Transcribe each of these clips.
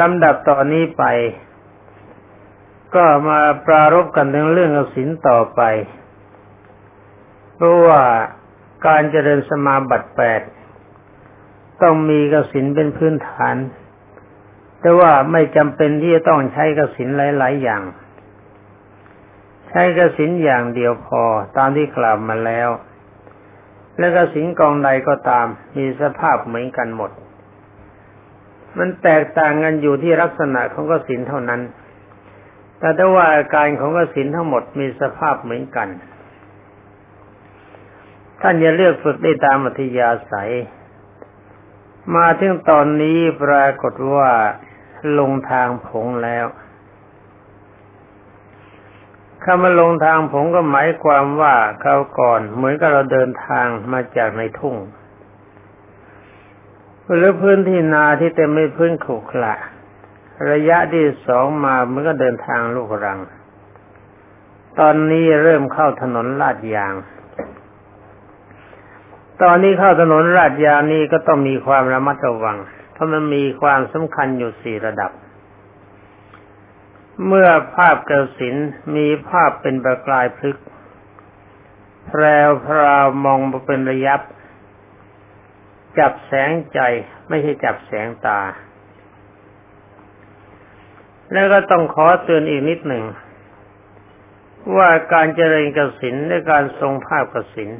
ลำดับต่อนนี้ไป ก็มาปรารบกันถึงเรื่องกสินต่อไป เพราะว่าการเจริญสมาบัติแปดต้องมีกสินเป็นพื้นฐาน แต่ว่าไม่จำเป็นที่จะต้องใช้กสินหลาย ๆ อย่าง ใช้กสินอย่างเดียวพอตามที่กล่าวมาแล้ว และกสินกองใดก็ตามมีสภาพเหมือนกันหมด มันแตกต่างกันอยู่ที่ลักษณะของกสินเท่านั้น แต่ถ้าว่าอาการของกสินทั้งหมดมีสภาพเหมือนกัน ท่านจะเลือกฝึกได้ตามอัธยาศัย มาถึงตอนนี้ปรากฏว่าลงทางผงแล้วคำว่าลงทางผงก็หมายความว่าคราวก่อนเหมือนกับเราเดินทางมาจากในทุ่ง หรือพื้นที่นาที่เต็มไปพื้นขรุขระระยะที่สองมาเมื่อก็เดินทางลูกรัง ตอนนี้เริ่มเข้าถนนลาดยาง ตอนนี้เข้าถนนราชยางนี้ก็ต้องมีความระมัดระวัง เพราะมันมีความสำคัญอยู่สี่ระดับ เมื่อภาพกระสินมีภาพเป็นประกายพลึกแพรวพราวมองเป็นระยับ จับแสงใจไม่ใช่จับแสงตา แล้วก็ต้องขอเตือนอีกนิดหนึ่ง ว่าการเจริญกสินในการทรงภาพกสิน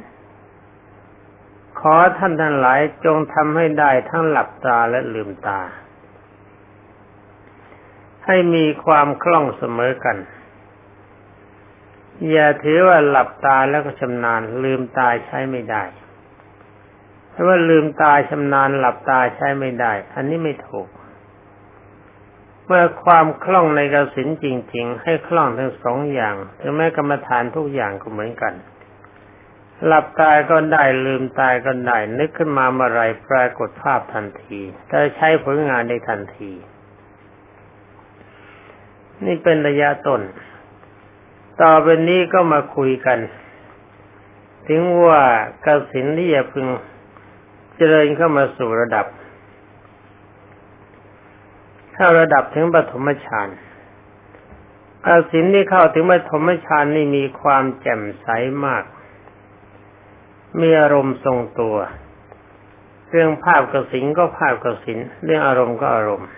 ขอท่านทั้งหลายจงทำให้ได้ทั้งหลับตาและลืมตา ให้มีความคล่องเสมอกัน อย่าถือว่าหลับตาแล้วก็ชำนาญลืมตาใช้ไม่ได้ เพราะว่าลืมตาชำนาญหลับตาใช้ไม่ได้ อันนี้ไม่ถูก เมื่อความคล่องในกสินจริง ๆ ให้คล่องทั้งสองอย่าง ถึงแม้กรรมฐานทุกอย่างก็เหมือนกัน หลับตายก็ได้ลืมตายก็ได้ นึกขึ้นมาเมื่อไรปรากฏภาพทันทีถ้าใช้ผลงานได้ทันที นี่เป็นระยะต้น ต่อไปนี้ก็มาคุยกัน ถึงว่ากสินที่จะพึง เจริญเข้ามาสู่ระดับ เข้าระดับถึงปฐมฌานกสินที่เข้าถึงปฐมฌานนี่มีความแจ่มใสมาก มีอารมณ์ทรงตัว เรื่องภาพกสินก็ภาพกสินเรื่องอารมณ์ก็อารมณ์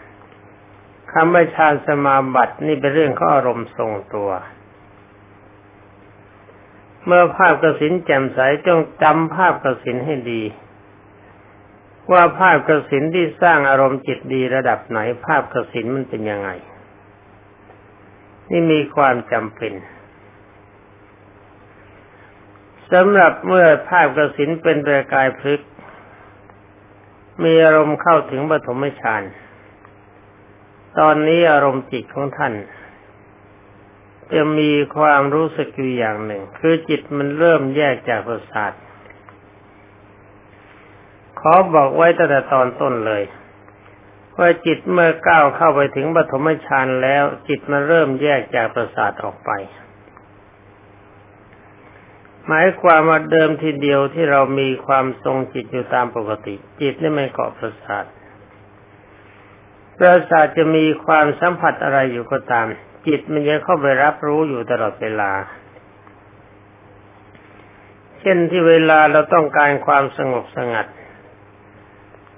คำว่าฌานสมาบัตินี่เป็นเรื่องของอารมณ์ทรงตัว เมื่อภาพกสินแจ่มใสจงจำภาพกสินให้ดี ว่าภาพกสินที่สร้างอารมณ์จิตดีระดับไหน ภาพกสินมันเป็นยังไง นี่มีความจำเป็นสำหรับเมื่อภาพกระสินเป็นประกายพลึก มีอารมณ์เข้าถึงปฐมฌานตอนนี้อารมณ์จิตของท่าน จะมีความรู้สึกอยู่อย่างหนึ่ง คือจิตมันเริ่มแยกจากประสาท อบอกไว้ตั้งแต่ตอนต้นเลยว่าจิตเมื่อก้าวเข้าไปถึงปฐมฌานแล้ว จิตมันเริ่มแยกจากประสาทออกไป หมายความว่าเดิมทีเดียวที่เรามีความทรงจิตอยู่ตามปกติ จิตนี่ไม่เกาะประสาทประสาทจะมีความสัมผัสอะไรอยู่ก็ตาม จิตมันยังเข้าไปรับรู้อยู่ตลอดเวลา เช่นที่เวลาเราต้องการความสงบสงัด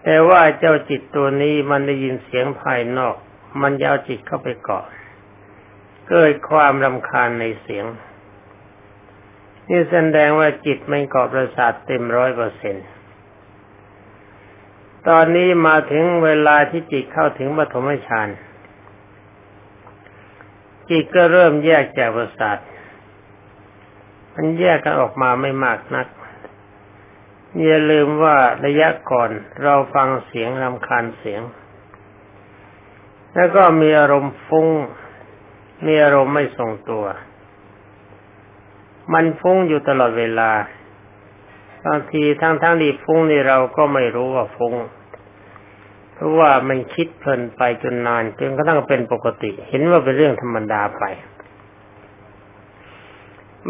แต่ว่าเจ้าจิตตัวนี้มันได้ยินเสียงภายนอก มันยาวจิตเข้าไปเกาะ เกิดความรำคาญในเสียง นี่แสดงว่าจิตไม่เกาะประสาทเต็มร้อยเปอร์เซ็นตอนนี้มาถึงเวลาที่จิตเข้าถึงปฐมฌาน จิตก็เริ่มแยกจากประสาท มันแยกกันออกมาไม่มากนัก อย่าลืมว่าระยะก่อนเราฟังเสียงรำคาญเสียง แล้วก็มีอารมณ์ฟุ้ง มีอารมณ์ไม่ทรงตัว มันฟุ้งอยู่ตลอดเวลา บางทีทั้งทั้งที่ฟุ้งนี่เราก็ไม่รู้ว่าฟุ้ง เพราะว่ามันคิดเพลินไปจนนานจนกระทั่งเป็นปกติ เห็นว่าเป็นเรื่องธรรมดาไป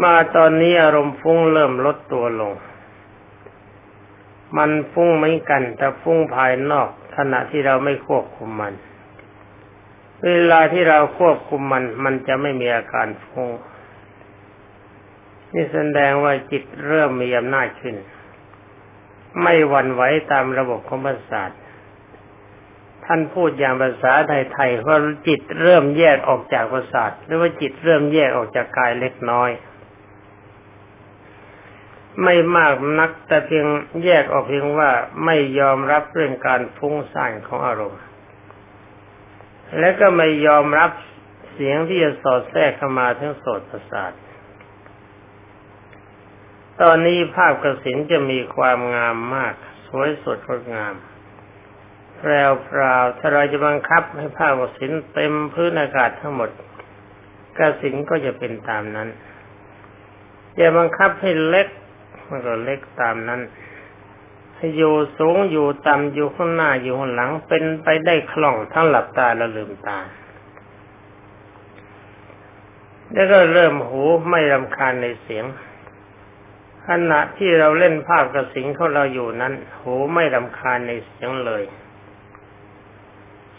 มาตอนนี้อารมณ์ฟุ้งเริ่มลดตัวลง มันฟุ้งเหมือนกัน แต่ฟุ้งภายนอก ขณะที่เราไม่ควบคุมมัน เวลาที่เราควบคุมมัน มันจะไม่มีอาการฟุ้งนี่แสดงว่าจิตเริ่มมีอำนาจขึ้น ไม่หวั่นไหวตามระบบของประสาทท่านพูดอย่างภาษาไทยๆว่าจิตเริ่มแยกออกจากประสาทหรือว่าจิตเริ่มแยกออกจากกายเล็กน้อย ไม่มากนักแต่เพียงแยกออกเพียงว่าไม่ยอมรับเรื่องการฟุ้งซ่านของอารมณ์ และก็ไม่ยอมรับเสียงที่จะสอดแทรกเข้ามาทั้งโสดประสาทตอนนี้ภาพกระสินจะมีความงามมาก สวยสดงดงามแพรวพราวถ้าเราจะบังคับให้ภาพกระสินเต็มพื้นอากาศทั้งหมดกระสินก็จะเป็นตามนั้นจะบังคับให้เล็ก มันก็เล็กตามนั้นอยู่สูงอยู่ต่ำอยู่ข้างหน้าอยู่ข้างหลัง เป็นไปได้คล่องทั้งหลับตาและลืมตา แล้วก็เริ่มหูไม่รำคาญในเสียง ขณะที่เราเล่นภาพกระสิงของเราอยู่นั้น หูไม่รำคาญในเสียงเลย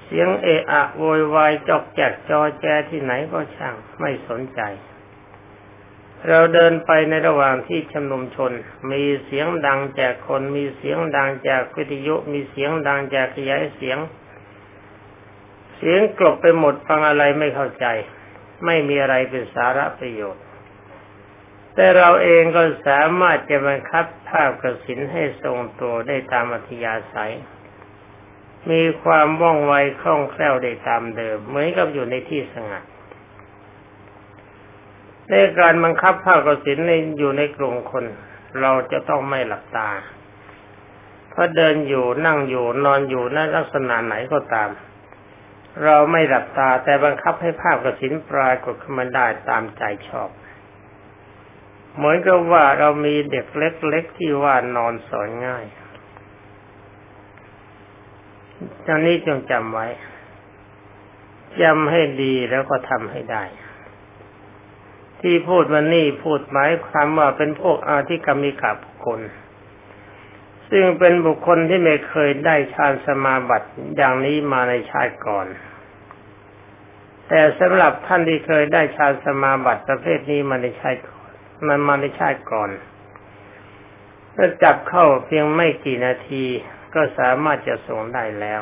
เสียงเอะอะโวยวายจอกแจกจอแจที่ไหนก็ช่างไม่สนใจ เราเดินไปในระหว่างที่ชุมนุมชน มีเสียงดังจากคนมีเสียงดังจากวิทยุมีเสียงดังจากขยายเสียง เสียงกลบไปหมดฟังอะไรไม่เข้าใจ ไม่มีอะไรเป็นสาระประโยชน์ แต่เราเองก็สามารถจะบังคับภาพกระสินให้ทรงตัวได้ตามอัธยาศัย มีความว่องไวคล่องแคล่วได้ตามเดิมเหมือนกับอยู่ในที่สงัด ในการบังคับภาพกระสินในอยู่ในกลุ่มคน เราจะต้องไม่หลับตา เพราะเดินอยู่นั่งอยู่นอนอยู่ในลักษณะไหนก็ตาม เราไม่หลับตาแต่บังคับให้ภาพกระสินปรากฏขึ้นมาได้ตามใจชอบ เหมือนกับว่าเรามีเด็กเล็กๆที่ว่านอนสอนง่ายจงนี้จงจำไว้จำให้ดีแล้วก็ทำให้ได้ ที่พูดวันนี้พูดหมายความว่าเป็นพวกอาธิกรรมิกาบุคคล ซึ่งเป็นบุคคลที่ไม่เคยได้ฌานสมาบัติอย่างนี้มาในชาติก่อน แต่สำหรับท่านที่เคยได้ฌานสมาบัติประเภทนี้มาในชาติมันมาในชาติก่อนถ้าจับเข้าเพียงไม่กี่นาทีก็สามารถจะส่งได้แล้ว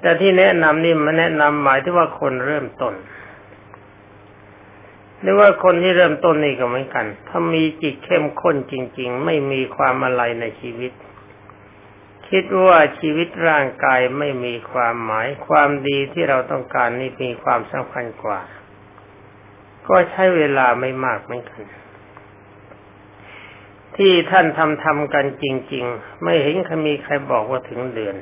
แต่ที่แนะนำนี่มันแนะนำหมายถึงว่าคนเริ่มต้น หรือว่าคนที่เริ่มต้นนี่ก็เหมือนกัน ถ้ามีจิตเข้มข้นจริง ๆ ไม่มีความอะไรในชีวิต คิดว่าชีวิตร่างกายไม่มีความหมาย ความดีที่เราต้องการนี่มีความสำคัญกว่า ก็ใช้เวลาไม่มากเหมือนกัน ที่ท่านทำทำกันจริง ๆ ไม่เห็นมีใครบอกว่าถึงเดือน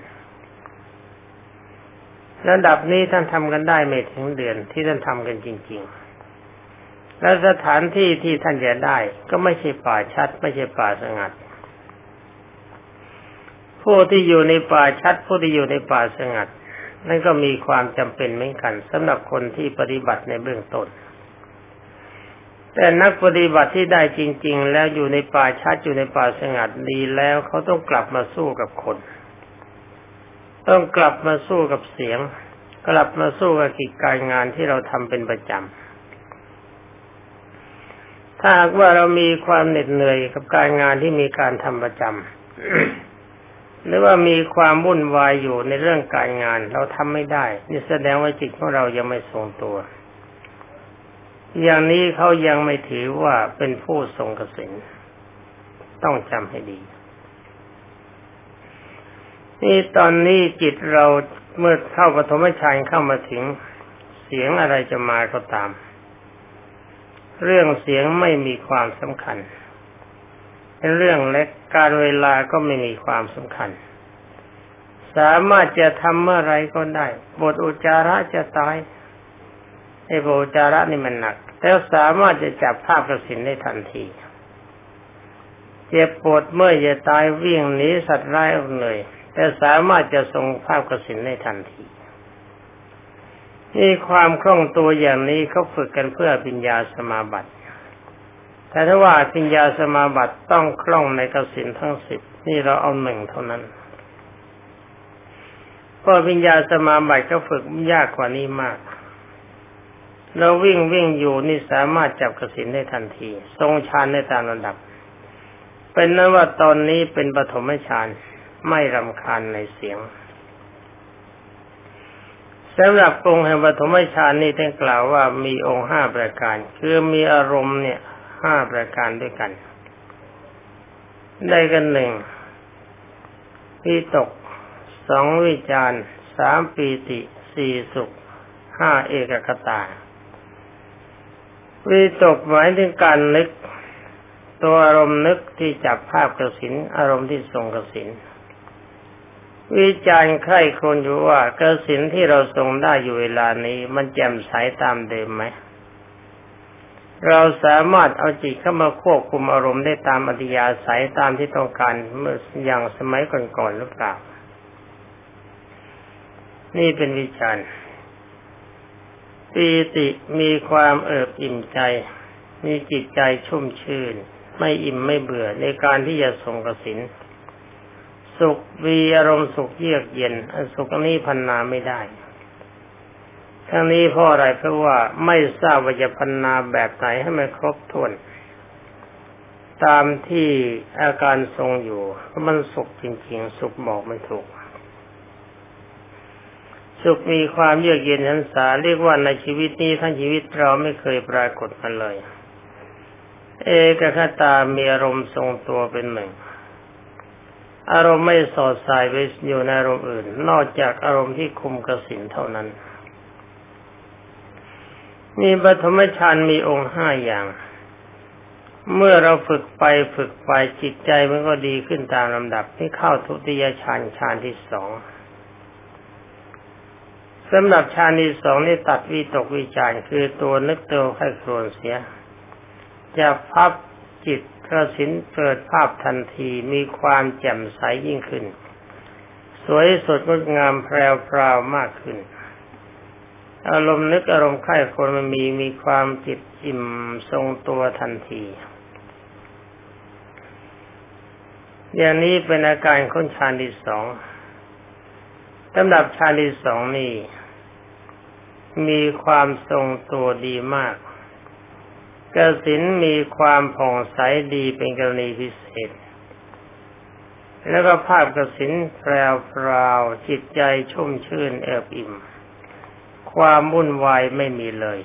ระดับนี้ท่านทำกันได้ไม่ถึงเดือนที่ท่านทำกันจริง ๆ แล้วสถานที่ที่ท่านจะได้ ก็ไม่ใช่ป่าชัด ไม่ใช่ป่าสงัด ผู้ที่อยู่ในป่าชัด ผู้ที่อยู่ในป่าสงัด นั่นก็มีความจำเป็นเหมือนกันสำหรับคนที่ปฏิบัติในเบื้องต้นแต่นักปฏิบัติที่ได้จริง ๆ แล้วอยู่ในป่าชัดอยู่ในป่าสงัดดีแล้วเขาต้องกลับมาสู้กับคน ต้องกลับมาสู้กับเสียง กลับมาสู้กับกิจการงานที่เราทำเป็นประจำ ถ้าหากว่าเรามีความเหน็ดเหนื่อยกับการงานที่มีการทำประจำหรือว่ามีความวุ่นวายอยู่ในเรื่องการงาน เราทำไม่ได้ นี่แสดงว่าจิตของเรายังไม่ทรงตัว อย่างนี้เขายังไม่ถือว่าเป็นผู้ทรงกสินต้องจำให้ดี นี่ตอนนี้จิตเราเมื่อเข้าปฐมฌานเข้ามาถึงเสียงอะไรจะมาก็ตาม เรื่องเสียงไม่มีความสำคัญ เป็นเรื่องเล็กการเวลาก็ไม่มีความสำคัญ สามารถจะทำเมื่อไรก็ได้ บทอุจาระจะตายไอ้โบจาระนี่มันหนัก แล้วสามารถจะจับภาพกระสินได้ทันที เจ็บปวดเมื่อจะตายวิ่งหนีสัตว์ร้ายออกเลยแต่สามารถจะทรงภาพกระสินได้ทันที นี่ความคล่องตัวอย่างนี้เขาฝึกกันเพื่อปัญญาสมาบัติ แต่ถ้าว่าปัญญาสมาบัติต้องคล่องในกสินทั้งสิบนี่เราเอาหนึ่งเท่านั้นก็วิญญาสมาบัติก็ฝึกยากกว่านี้มาก เราวิ่งวิ่งอยู่นี่สามารถจับกสินได้ทันที ทรงฌานในตามระดับ เป็นนั้นว่าตอนนี้เป็นปฐมฌานไม่รำคาญในเสียง สำหรับองค์แห่งปฐมฌานนี่ท่านกล่าวว่ามีองค์ห้าประการ คือมีอารมณ์เนี่ยห้าประการด้วยกัน ได้กันหนึ่งวิตกสองวิจารสามปีติสี่สุขห้าเอกกตาวิตกหมายถึงการนึก ตัวอารมณ์นึกที่จับภาพกระสินอารมณ์ที่ทรงกระสิน วิจารณ์ใครคนอยู่ว่ากระสินที่เราทรงได้อยู่เวลานี้ มันแจ่มใสตามเดิมไหมเราสามารถเอาจิตเข้ามาควบคุมอารมณ์ได้ตามอัธยาศัยตามที่ต้องการเมื่ออย่างสมัยก่อนๆหรือเปล่า นี่เป็นวิจารณ์ปีติมีความเอิบอิ่มใจ มีจิตใจชุ่มชื่น ไม่อิ่มไม่เบื่อในการที่จะส่งกสิน สุขมีอารมณ์สุขเยือกเย็นสุขนี้พันนาไม่ได้ทั้งนี้เพราะอะไรเพราะว่าไม่ทราบว่าจะพันนาแบบไหนให้มันครบถ้วนตามที่อาการทรงอยู่เพราะมันสุขจริงๆ สุขบอกไม่ถูก สุขมีความเยือกเย็นหันษาเรียกว่าในชีวิตนี้ทั้งชีวิตเราไม่เคยปรากฏมาเลย เอกคตามีอารมณ์ทรงตัวเป็นหนึ่ง อารมณ์ไม่สอดสายไปอยู่ในอารมณ์อื่น นอกจากอารมณ์ที่คุมกสินเท่านั้น มีปฐมฌานมีองค์ห้าอย่าง เมื่อเราฝึกไปฝึกไปจิตใจมันก็ดีขึ้นตามลำดับที่เข้าทุติยฌานฌานที่สองสำหรับฌานที่สองนี่ตัดวิตกวิจารคือตัวนึกตัวให้ครวนเสียจะพับจิต กระสินเกิดภาพทันทีมีความแจ่มใสยิ่งขึ้น สวยสดงดงามแพรวพราวมากขึ้น อารมณ์นึกอารมณ์ใคร่คนมันมีมีความจิตอิ่มทรงตัวทันที อย่างนี้เป็นอาการของฌานที่สองสำหรับฌานที่สองนี่มีความทรงตัวดีมาก กสินมีความผ่องใสดีเป็นกรณีพิเศษ แล้วก็ภาพกสินแปรวพราวจิตใจชุ่มชื่นเอิบอิ่ม ความวุ่นวายไม่มีเลย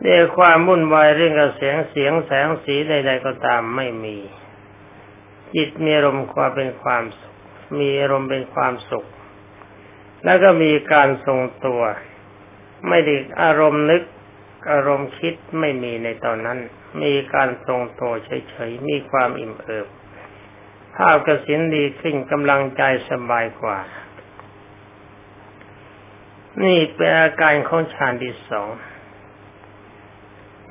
เรื่องความวุ่นวายเรื่องกระเสียงเสียงแสงสีใด ๆ ก็ตามไม่มี จิตมีอารมณ์ความเป็นความสุข มีอารมณ์เป็นความสุข แล้วก็มีการทรงตัว ไม่ได้อารมณ์นึก อารมณ์คิดไม่มีในตอนนั้น มีการทรงตัวเฉยๆ มีความอิ่มเอิบภาพกระสินดีขึ้นกำลังใจสบายกว่า นี่เป็นอาการของฌานที่สอง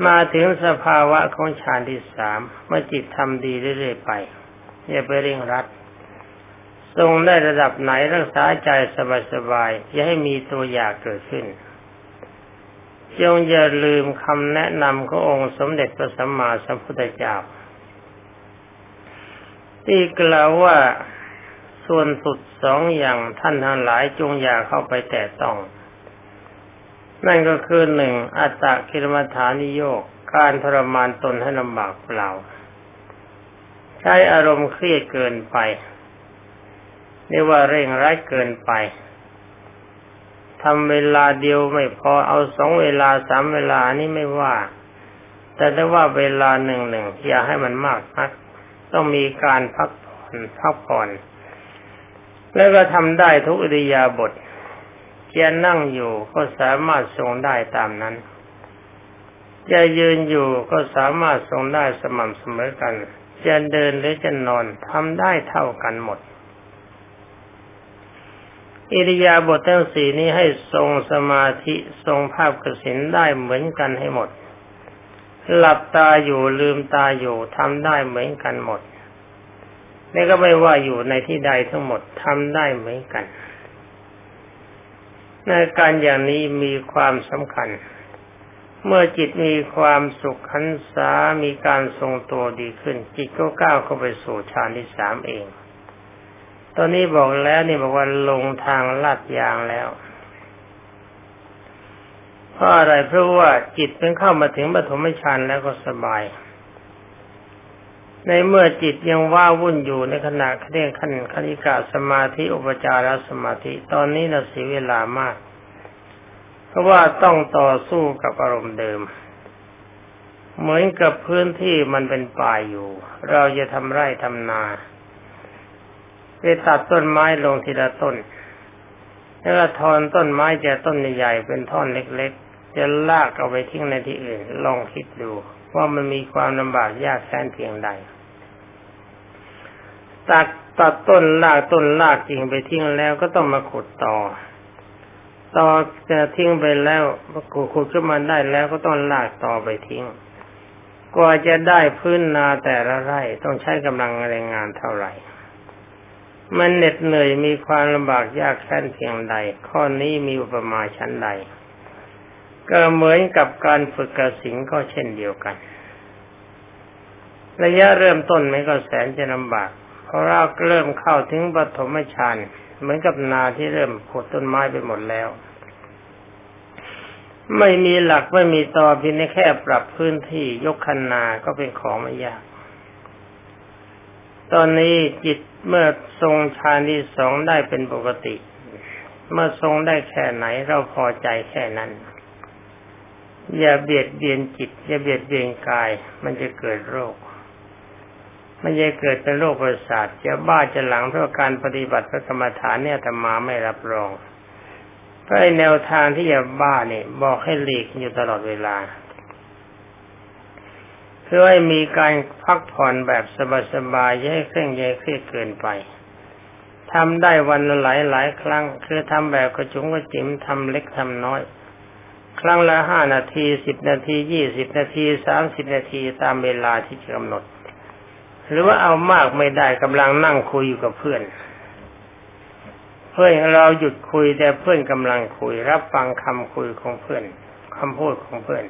มาถึงสภาวะของฌานที่สามเมื่อจิตทำดีเรื่อยๆไปอย่าไปเร่งรัดทรงได้ระดับไหนรักษาใจสบายๆอย่าให้มีตัวอยากเกิดขึ้น จงอย่าลืมคำแนะนำขององค์สมเด็จพระสัมมาสัมพุทธเจ้าที่กล่าวว่าส่วนสุดสองอย่างท่านทั้งหลายจงอย่าเข้าไปแตะต้อง นั่นก็คือหนึ่งอัตตะคิรมฐานิโยกการทรมานตนให้ลำบากเปล่า ใช้อารมณ์เครียดเกินไปเรียกว่าเร่งร้ายเกินไป ทำเวลาเดียวไม่พอเอาสองเวลาสามเวลานี่ไม่ว่า แต่ถ้าว่าเวลาหนึ่งหนึ่งอย่าให้มันมากนัก ต้องมีการพักผ่อนพักผ่อน แล้วก็ทำได้ทุกอิริยาบถจะนั่งอยู่ก็สามารถทรงได้ตามนั้นจะยืนอยู่ก็สามารถทรงได้สม่ำเสมอกันจะเดินหรือจะนอนทำได้เท่ากันหมด อิริยาบถทั้งสี่นี้ให้ทรงสมาธิทรงภาพกสินได้เหมือนกันให้หมด หลับตาอยู่ลืมตาอยู่ทำได้เหมือนกันหมดนี่ก็ไม่ว่าอยู่ในที่ใดทั้งหมดทำได้เหมือนกันในการอย่างนี้มีความสำคัญ เมื่อจิตมีความสุขขันษามีการทรงตัวดีขึ้น จิตก็ก้าวเข้าไปสู่ฌานที่สามเอง ตอนนี้บอกแล้วนี่บอกว่าลงทางลาดยางแล้วเพราะอะไรเพราะว่าจิตเป็นเข้ามาถึงปฐมฌานแล้วก็สบาย ในเมื่อจิตยังว่าวุ่นอยู่ในขณะเรียกขั้นคณิกาสมาธิอุปจารสมาธิตอนนี้เราเสียเวลามาก เพราะว่าต้องต่อสู้กับอารมณ์เดิม เหมือนกับพื้นที่มันเป็นป่าอยู่ เราจะทำไร่ทำนา ไปตัดต้นไม้ลงทีละต้นแล้วทอนต้นไม้จากต้นใหญ่เป็นท่อนเล็กๆ จะลากเอาไปทิ้งในที่อื่น ลองคิดดู ว่ามันมีความลำบากยากแสนเพียงใด ตัดตัดต้นลากต้นลากกิ่งไปทิ้งแล้วก็ต้องมาขุดต่อ ต่อจะทิ้งไปแล้วขุดขุดขึ้นมาได้แล้วก็ต้องลากต่อไปทิ้ง กว่าจะได้พื้นนาแต่ละไร่ต้องใช้กำลังแรงงานเท่าไหร่ มันเหน็ดเหนื่อยมีความลำบากยากแค้นเพียงใด ข้อนี้มีอุปมาชั้นใด ก็เหมือนกับการฝึกกระสิงก็เช่นเดียวกัน ระยะเริ่มต้นไมันก็แสนจะลำบาก เพราะเราเริ่มเข้าถึงปฐมฌานเหมือนกับนาที่เริ่มขุดต้นไม้ไปหมดแล้ว ไม่มีหลักไม่มีตอเพียงแค่ปรับพื้นที่ยกคันนาก็เป็นของไม่ยาก ตอนนี้จิต เมื่อทรงฌานที่สองได้เป็นปกติ เมื่อทรงได้แค่ไหนเราพอใจแค่นั้น อย่าเบียดเบียนจิต อย่าเบียดเบียนกาย มันจะเกิดโรค มันจะเกิดเป็นโรคประสาทจะบ้าจะหลังเพราะการปฏิบัติพระกรรมฐานเนี่ยธรรมาไม่รับรองเพราะแนวทางที่จะบ้าเนี่ยบอกให้หลีกอยู่ตลอดเวลา เพื่อให้มีการพักผ่อนแบบสบายๆอย่าให้เคร่งใยเครียดเกินไปทำได้วันละหลายหลายครั้ง คือทำแบบกระจุงกระจิ๋มทำเล็กทำน้อย ครั้งละห้านาทีสิบนาทียี่สิบนาทีสามสิบนาทีตามเวลาที่กำหนด หรือว่าเอามากไม่ได้กำลังนั่งคุยอยู่กับเพื่อน เพื่อนเราหยุดคุยแต่เพื่อนกำลังคุย รับฟังคำคุยของเพื่อนคำพูดของเพื่อน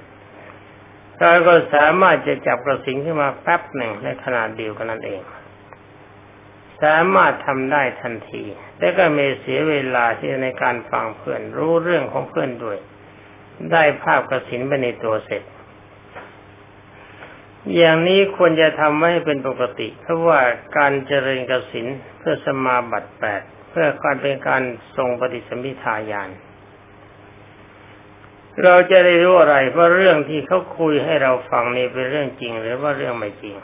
เราก็สามารถจะจับกระสิงขึ้นมาแป๊บหนึ่งในขนาดเดียวกันนั่นเอง สามารถทำได้ทันทีแต่ก็ไม่เสียเวลาที่ในการฟังเพื่อนรู้เรื่องของเพื่อนด้วย ได้ภาพกระสินไปในตัวเสร็จ อย่างนี้ควรจะทำไว้เป็นปกติ เพราะว่าการเจริญกระสินเพื่อสมาบัติแปดเพื่อการเป็นการทรงปฏิสมิทายาน เราจะได้รู้อะไรว่าเรื่องที่เขาคุยให้เราฟังนี่เป็นเรื่องจริง หรือว่าเรื่องไม่จริง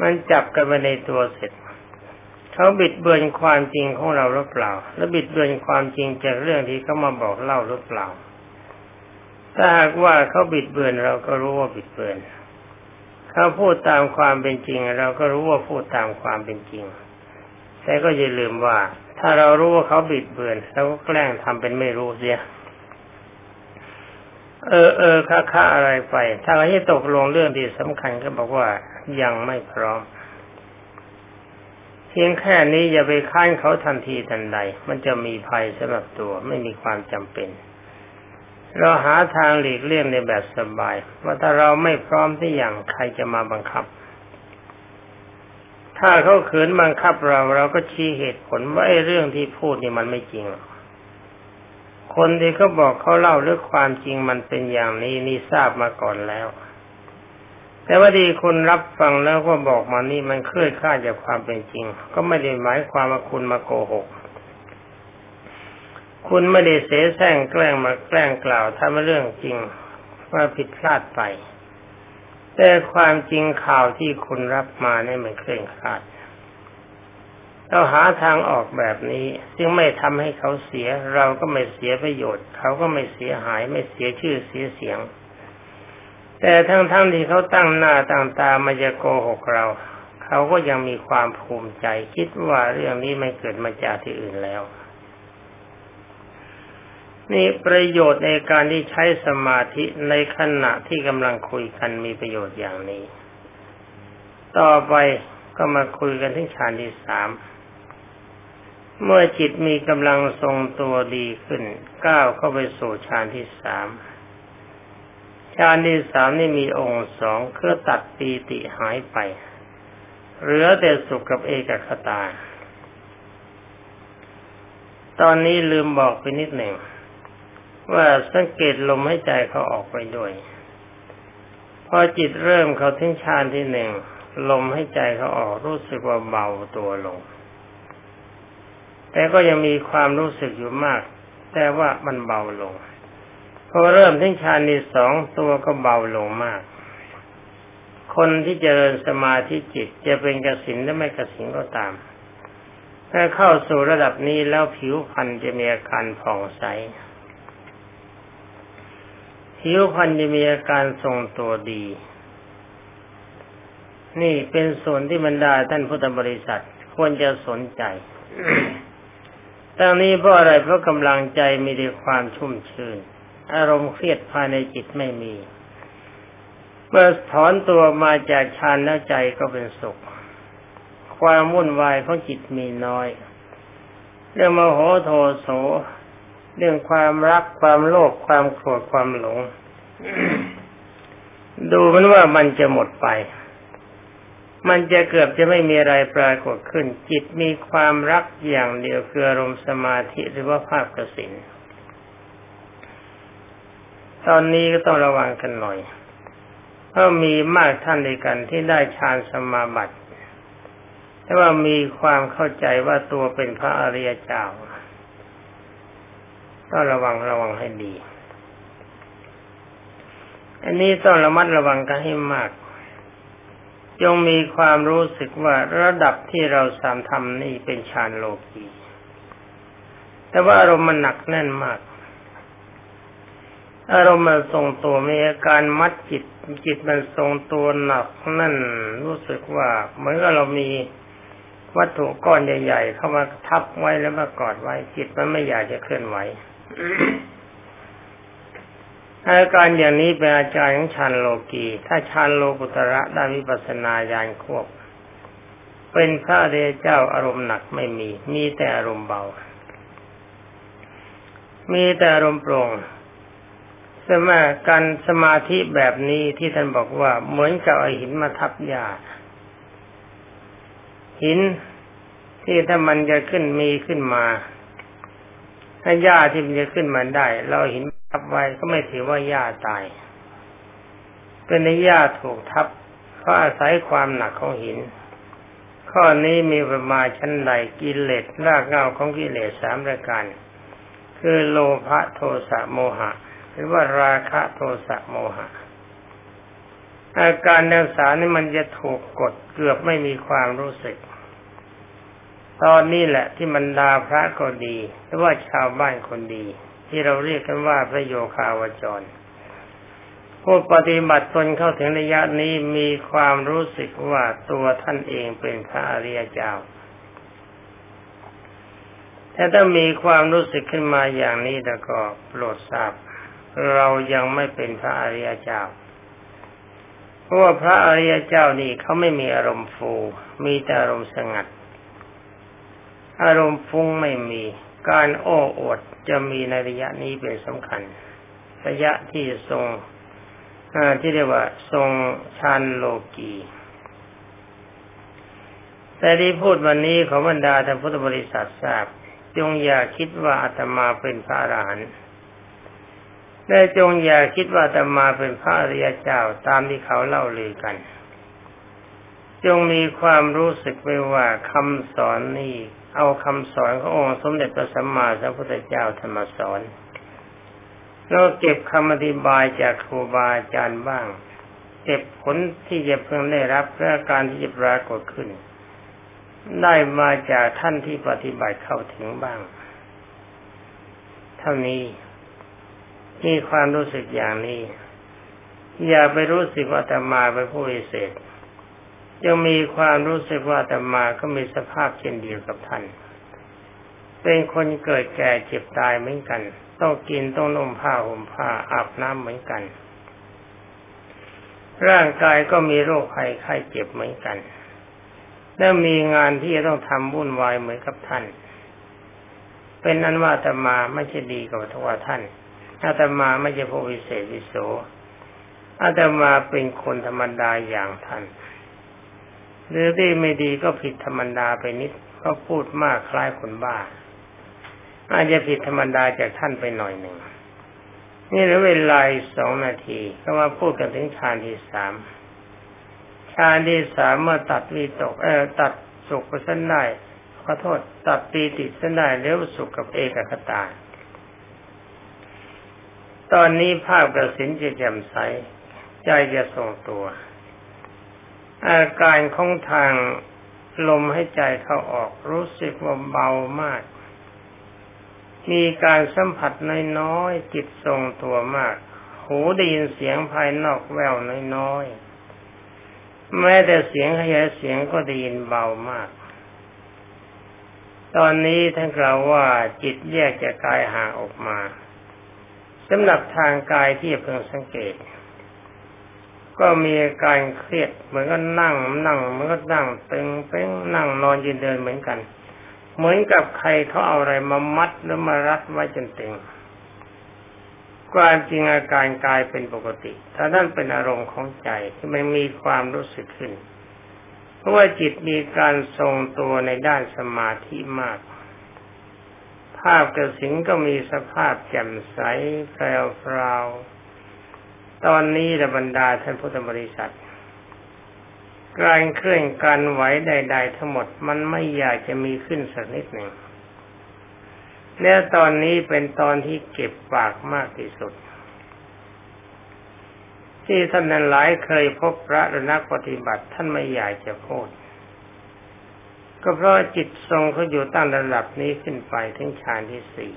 มันจับกันไปในตัวเสร็จเขาบิดเบือนความจริงของเราหรือเปล่า และบิดเบือนความจริงจากเรื่องที่เขามาบอกเล่าหรือเปล่า ถ้าหากว่าเขาบิดเบือนเราก็รู้ว่าบิดเบือนเขาพูดตามความเป็นจริง เราก็รู้ว่าพูดตามความเป็นจริง แต่ก็อย่าลืมว่า ถ้าเรารู้ว่าเขาบิดเบือนเราก็แกล้งทำเป็นไม่รู้เสีย เออเออค่าค่าอะไรไป ถ้าเราให้ตกลงเรื่องที่สำคัญก็บอกว่ายังไม่พร้อม เพียงแค่นี้อย่าไปค้านเขาทันทีทันใด มันจะมีภัยสำหรับตัวไม่มีความจำเป็น เราหาทางหลีกเลี่ยงในแบบสบายว่าถ้าเราไม่พร้อมที่อย่างใครจะมาบังคับ ถ้าเขาเขืนบังคับเรา เราก็ชี้เหตุผลว่าไอ้เรื่องที่พูดนี่มันไม่จริง คนที่เขาบอกเขาเล่าเรื่องความจริงมันเป็นอย่างนี้นี่ทราบมาก่อนแล้ว แต่ว่าดีคุณรับฟังแล้วก็บอกมานี่มันเคลื่อนข้าจากความเป็นจริง ก็ไม่ได้หมายความว่าคุณมาโกหก คุณไม่ได้เสแสร้งแกล้งมาแกล้งกล่าวทำเรื่องจริงว่าผิดพลาดไป แต่ความจริงข่าวที่คุณรับมาเนี่ยมันเคร่งครัดเราหาทางออกแบบนี้ ซึ่งไม่ทำให้เขาเสีย เราก็ไม่เสียประโยชน์ เขาก็ไม่เสียหายไม่เสียชื่อเสียเสียง แต่ทั้งๆทที่เขาตั้งหน้าตั้งตามาจะโกหกเรา เขาก็ยังมีความภูมิใจ คิดว่าเรื่องนี้ไม่เกิดมาจากที่อื่นแล้ว นี่ประโยชน์ในการที่ใช้สมาธิในขณะที่กำลังคุยกันมีประโยชน์อย่างนี้ ต่อไปก็มาคุยกันที่ฌานที่สามเมื่อจิตมีกำลังทรงตัวดีขึ้นก้าวเข้าไปสู่ฌานที่สามฌานที่สามนี่มีองค์สองคือตัดปีติหายไป เหลือแต่สุขกับเอกคตา ตอนนี้ลืมบอกไปนิดหนึ่ง ว่าสังเกตลมให้ใจเขาออกไปด้วย พอจิตเริ่มเขาทิ้งฌานที่หนึ่งลมให้ใจเขาออกรู้สึกว่าเบาตัวลง แต่ก็ยังมีความรู้สึกอยู่มาก แต่ว่ามันเบาลงพอเริ่มทิ้งฌานที่สองตัวก็เบาลงมาก คนที่เจริญสมาธิจิตจะเป็นกสินหรือไม่กสินก็ตามถ้าเข้าสู่ระดับนี้แล้วผิวพรรณจะมีอาการผ่องใส ผิวพรรณจะมีอาการทรงตัวดี นี่เป็นส่วนที่บรรดาท่านพุทธบริษัทควรจะสนใจตั้งนี้เพราะอะไรเพราะกำลังใจมีแต่ความชุ่มชื่น อารมณ์เครียดภายในจิตไม่มี เมื่อถอนตัวมาจากฌานแล้วใจก็เป็นสุข ความวุ่นวายของจิตมีน้อย เรื่องมโหโทโส เรื่องความรักความโลภความโกรธความหลง ดูมันว่ามันจะหมดไป มันจะเกือบจะไม่มีอะไรปรากฏขึ้น จิตมีความรักอย่างเดียวคืออารมณ์สมาธิหรือว่าภาพกสินตอนนี้ก็ต้องระวังกันหน่อย เพราะมีมากท่านด้วยกันที่ได้ฌานสมาบัติแต่ว่ามีความเข้าใจว่าตัวเป็นพระอริยเจ้า ต้องระวังระวังให้ดี อันนี้ต้องระมัดระวังกันให้มาก จงมีความรู้สึกว่าระดับที่เราสามทำนี่เป็นฌานโลกีแต่ว่าอารมณ์มันหนักแน่นมาก อารมณ์มันทรงตัวมีอาการมัดจิต จิตมันทรงตัวหนักนั่นรู้สึกว่าเหมือนกับเรามีวัตถุก้อนใหญ่ ๆ เข้ามาทับไว้แล้วมากอดไว้จิตมันไม่อยากจะเคลื่อนไหว อาการอย่างนี้เป็นอาจารย์ของชานโลกีถ้าชานโลกุตระได้วิปัสนาญาณควบ เป็นพระเดเจ้าอารมณ์หนักไม่มี มีแต่อารมณ์เบา มีแต่อารมณ์โปร่งสมาการสมาธิแบบนี้ที่ท่านบอกว่าเหมือนกับอหินมาทับหญ้าหินที่ถ้ามันจะขึ้นมีขึ้นมา ถ้าหญ้าที่มันจะขึ้นมาได้ เราหินทับไว้ก็ไม่ถือว่าหญ้าตาย เป็นในหญ้าถูกทับเพราะอาศัยความหนักของหิน ข้อนี้มีประมาณชั้นใดกิเลสรากเงาของกิเลสสามรายการคือโลภะโทสะโมหะ หรือว่าราคะโทสะโมหะ อาการดังสานี่มันจะถูกกดเกือบไม่มีความรู้สึก ตอนนี้แหละที่บรรดาพระก็ดีหรือว่าชาวบ้านคนดี ที่เราเรียกกันว่าพระโยคาวจรผู้ปฏิบัติตนเข้าถึงระยะนี้มีความรู้สึกว่าตัวท่านเองเป็นพระอริยเจ้าแต่ถ้ามีความรู้สึกขึ้นมาอย่างนี้แล้วก็โปรดทราบ เรายังไม่เป็นพระอริยเจ้า เพราะว่าพระอริยเจ้านี่เขาไม่มีอารมณ์ฟู มีแต่อารมณ์สงัด อารมณ์ฟุ้งไม่มี การโอ้อวดจะมีในระยะนี้เป็นสำคัญ ระยะที่ทรงที่เรียกว่า ทรงชานโลกีแต่ที่พูดวันนี้ของบรรดาท่านพุทธบริษัททราบ จงอย่าคิดว่าอาตมาเป็นพระอรหันต์และจงอย่าคิดว่าจะมาเป็นพระอริยเจ้าตามที่เขาเล่าลือกัน จงมีความรู้สึกไว้ว่าคำสอนนี้ เอาคำสอนขององค์สมเด็จพระสัมมาสัมพุทธเจ้าธรรมสอนแล้วเก็บคำอธิบายจากครูบาอาจารย์บ้าง เก็บผลที่จะเพิ่งได้รับและการที่จะปรากฏขึ้น ได้มาจากท่านที่ปฏิบัติเข้าถึงบ้าง เท่านี้มีความรู้สึกอย่างนี้ อย่าไปรู้สึกว่าธรรมาเป็นผู้วิเศษ ยังมีความรู้สึกว่าธรรมาก็มีสภาพเช่นเดียวกับท่าน เป็นคนเกิดแก่เจ็บตายเหมือนกัน ต้องกินต้องนุ่มผ้าห่มผ้าอาบน้ำเหมือนกัน ร่างกายก็มีโรคภัยไข้เจ็บเหมือนกัน และมีงานที่จะต้องทำวุ่นวายเหมือนกับท่าน เป็นนั้นว่าธรรมาไม่ใช่ดีกว่าทว่าท่านอาตมาไม่ใช่ผู้วิเศษวิโสอาตมาเป็นคนธรรมดาอย่างท่าน หรือที่ไม่ดีก็ผิดธรรมดาไปนิดก็พูดมากคล้ายคนบ้า อาจจะผิดธรรมดาจากท่านไปหน่อยหนึ่งนี่เหลือเวลาสองนาทีก็มาพูดกันถึงฌานที่สามฌานที่สามเมื่อตัดวีตก เออตัดสุขไปสั้นได้ขอโทษ ตัดปีติเส้นได้เลี้ยวสุขกับเอกคตา ตอนนี้ภาพกระสินจะแจ่มใส ใจจะทรงตัว อาการของทางลมให้ใจเข้าออกรู้สึกว่าเบามาก มีการสัมผัสน้อยๆจิตทรงตัวมาก หูได้ยินเสียงภายนอกแววน้อยๆแม้แต่เสียงขยายเสียงก็ได้ยินเบามาก ตอนนี้ท่านกล่าวว่าจิตแยกจากกายห่างออกมาสำหรับทางกายที่เพิ่งสังเกต ก็มีอาการเครียดเหมือนก็นั่งนั่งเหมือนก็นั่งเป่งเป่งนั่งนอนยืนเดินเหมือนกัน เหมือนกับใครเขาเอาอะไรมามัดแล้วมารัดไว้จนตึงความจริงอาการกายเป็นปกติ ถ้านั่นเป็นอารมณ์ของใจที่มันมีความรู้สึกขึ้น เพราะว่าจิตมีการทรงตัวในด้านสมาธิมาก ภาพกระสินก็มีสภาพแจ่มใสแปลวพราว ตอนนี้ระบรรดาท่านพุทธบริษัทการเคลื่อนการไหวใด ๆ ทั้งหมดมันไม่อยากจะมีขึ้นสักนิดหนึ่งและตอนนี้เป็นตอนที่เก็บปากมากที่สุด ที่ท่านนั้นหลายเคยพบพระรนักปฏิบัติท่านไม่อยากจะพูด ก็เพราะจิตทรงเขาอยู่ตั้งระดับนี้ขึ้นไปถึงฌานที่สี่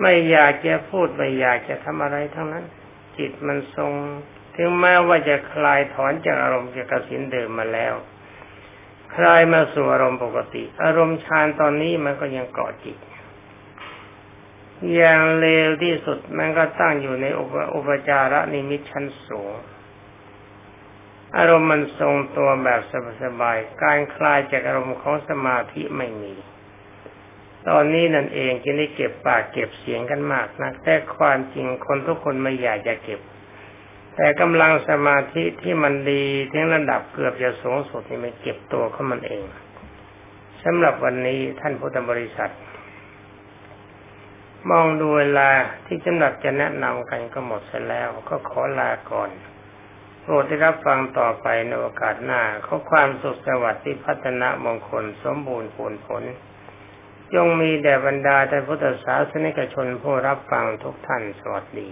ไม่อยากจะพูดไม่อยากจะทำอะไรทั้งนั้น จิตมันทรง ถึงแม้ว่าจะคลายถอนจากอารมณ์จากกสินเดิมมาแล้ว คลายมาสู่อารมณ์ปกติ อารมณ์ฌานตอนนี้มันก็ยังเกาะจิต อย่างเลวที่สุดมันก็ตั้งอยู่ในอุปจาระนิมิตชั้นสูงอารมณ์มันทรงตัวแบบสบายๆ การคลายจากอารมณ์ของสมาธิไม่มี ตอนนี้นั่นเองจึงได้เก็บปากเก็บเสียงกันมากนะแต่ความจริงคนทุกคนไม่อยากจะเก็บ แต่กำลังสมาธิที่มันดีถึงระดับเกือบจะสูงสุดที่มันเก็บตัวของมันเองสำหรับวันนี้ท่านพุทธบริษัท มองดูเวลาที่จำหนักจะแนะนำกันก็หมดเสร็จแล้ว ก็ขอลาก่อนโปรดได้รับฟังต่อไปในโอกาสหน้าขอความสุขสวัสดิ์ที่พัฒนามงคลสมบูรณ์ผลผล จงมีแด่บรรดาท่านพุทธศาสนิกชนผู้รับฟังทุกท่านสวัสดี